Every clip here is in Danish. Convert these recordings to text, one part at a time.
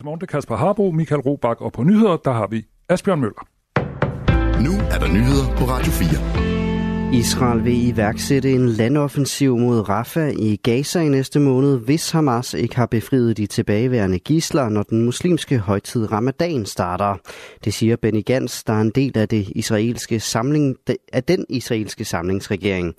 Godmorgen, det er Kasper Harbo, Michael Robach, og på nyheder, der har vi Asbjørn Møller. Nu er der nyheder på Radio 4. Israel vil iværksætte en landoffensiv mod Rafah i Gaza i næste måned, hvis Hamas ikke har befriet de tilbageværende gisler, når den muslimske højtid Ramadan starter. Det siger Benny Gantz, der er en del af, det israelske samling, af den israelske samlingsregering.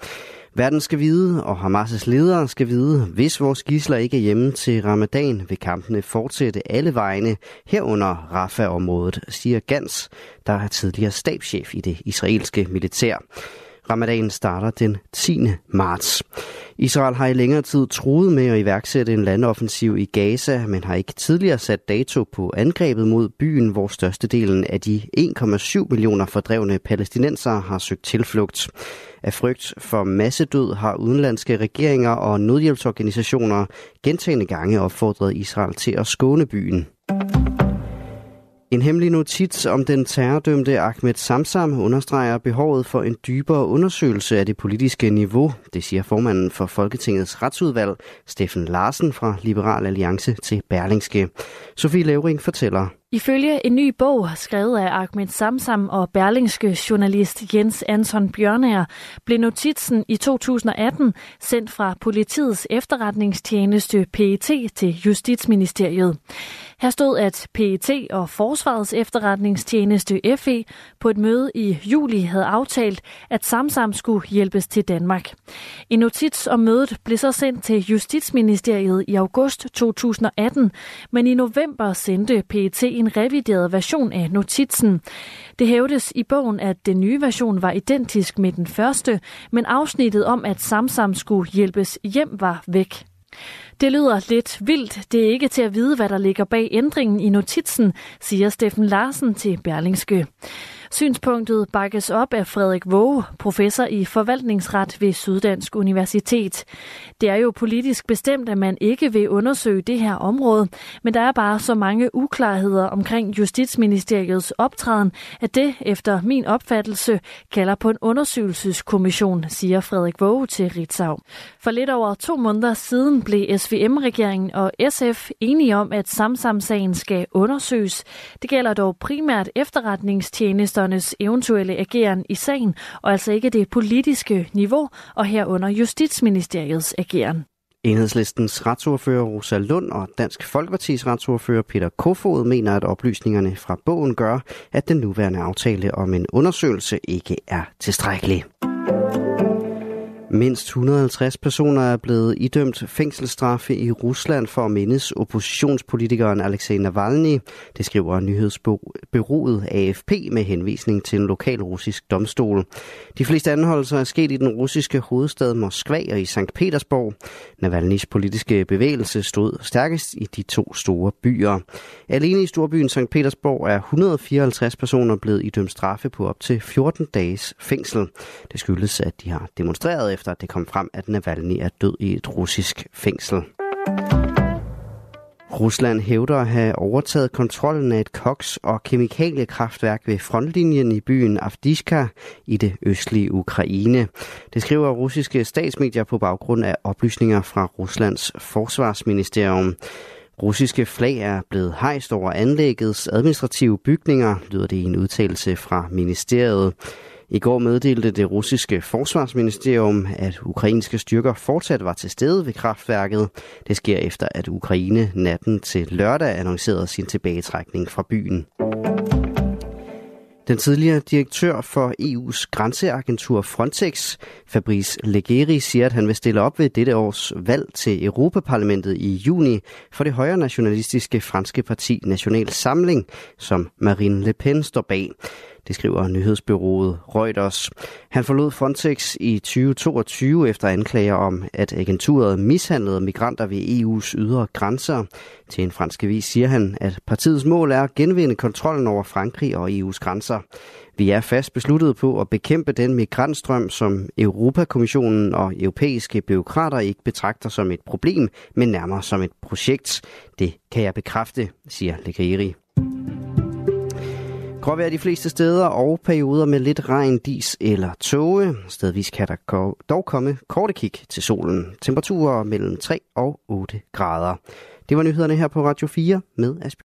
Verden skal vide, og Hamas' ledere skal vide, hvis vores gisler ikke er hjemme til ramadan, vil kampene fortsætte alle vegne herunder Rafah-området, siger Gans, der er tidligere stabschef i det israelske militær. Ramadan starter den 10. marts. Israel har i længere tid truet med at iværksætte en landoffensiv i Gaza, men har ikke tidligere sat dato på angrebet mod byen, hvor størstedelen af de 1,7 millioner fordrevne palæstinensere har søgt tilflugt. Af frygt for massedød har udenlandske regeringer og nødhjælpsorganisationer gentagende gange opfordret Israel til at skåne byen. En hemmelig notits om den terrordømte Ahmed Samsam understreger behovet for en dybere undersøgelse af det politiske niveau, det siger formanden for Folketingets retsudvalg, Steffen Larsen fra Liberal Alliance til Berlingske. Sofie Levering fortæller. Ifølge en ny bog, skrevet af Ahmed Samsam og berlingske journalist Jens Anton Bjørnær, blev notitsen i 2018 sendt fra politiets efterretningstjeneste PET til Justitsministeriet. Her stod, at PET og Forsvarets efterretningstjeneste FE på et møde i juli havde aftalt, at Samsam skulle hjælpes til Danmark. En notits om mødet blev så sendt til Justitsministeriet i august 2018, men i november sendte PET en revideret version af notitsen. Det hævdes i bogen, at den nye version var identisk med den første, men afsnittet om, at Samsam skulle hjælpes hjem, var væk. Det lyder lidt vildt. Det er ikke til at vide, hvad der ligger bag ændringen i notitsen, siger Steffen Larsen til Berlingske. Synspunktet bakkes op af Frederik Våge, professor i forvaltningsret ved Syddansk Universitet. Det er jo politisk bestemt, at man ikke vil undersøge det her område, men der er bare så mange uklarheder omkring Justitsministeriets optræden, at det efter min opfattelse kalder på en undersøgelseskommission, siger Frederik Våge til Ritzau. For lidt over to måneder siden blev SVM-regeringen og SF enige om, at Samsam-sagen skal undersøges. Det gælder dog primært efterretningstjenesternes eventuelle ageren i sagen, og altså ikke det politiske niveau, og herunder Justitsministeriets ageren. Enhedslistens retsordfører Rosa Lund og Dansk Folkepartis retsordfører Peter Kofod mener, at oplysningerne fra bogen gør, at den nuværende aftale om en undersøgelse ikke er tilstrækkelig. Mindst 150 personer er blevet idømt fængselsstraffe i Rusland for at mindes oppositionspolitikeren Alexei Navalny. Det skriver nyhedsbureauet AFP med henvisning til en lokal russisk domstol. De fleste anholdelser er sket i den russiske hovedstad Moskva og i St. Petersborg. Navalnys politiske bevægelse stod stærkest i de to store byer. Alene i storbyen St. Petersborg er 154 personer blevet idømt straffe på op til 14 dages fængsel. Det skyldes, at de har demonstreret efter at det kom frem, at Navalny er død i et russisk fængsel. Rusland hævder at have overtaget kontrollen af et koks- og kemikaliekraftværk ved frontlinjen i byen Avdishka i det østlige Ukraine. Det skriver russiske statsmedier på baggrund af oplysninger fra Ruslands forsvarsministerium. Russiske flag er blevet hejst over anlæggets administrative bygninger, lyder det i en udtalelse fra ministeriet. I går meddelte det russiske forsvarsministerium, at ukrainske styrker fortsat var til stede ved kraftværket. Det sker efter, at Ukraine natten til lørdag annoncerede sin tilbagetrækning fra byen. Den tidligere direktør for EU's grænseagentur Frontex, Fabrice Leggeri, siger, at han vil stille op ved dette års valg til Europaparlamentet i juni for det højre nationalistiske franske parti National Samling, som Marine Le Pen står bag. Det skriver nyhedsbyrået Reuters. Han forlod Frontex i 2022 efter anklager om, at agenturet mishandlede migranter ved EU's ydre grænser. Til en fransk avis siger han, at partiets mål er at genvinde kontrollen over Frankrig og EU's grænser. Vi er fast besluttet på at bekæmpe den migrantstrøm, som Europakommissionen og europæiske byråkrater ikke betragter som et problem, men nærmere som et projekt. Det kan jeg bekræfte, siger Legeri. Gråvejr de fleste steder og perioder med lidt regn, dis eller tåge. Stedvis kan der dog komme korte kig til solen. Temperaturer mellem 3 og 8 grader. Det var nyhederne her på Radio 4 med Asbjørn.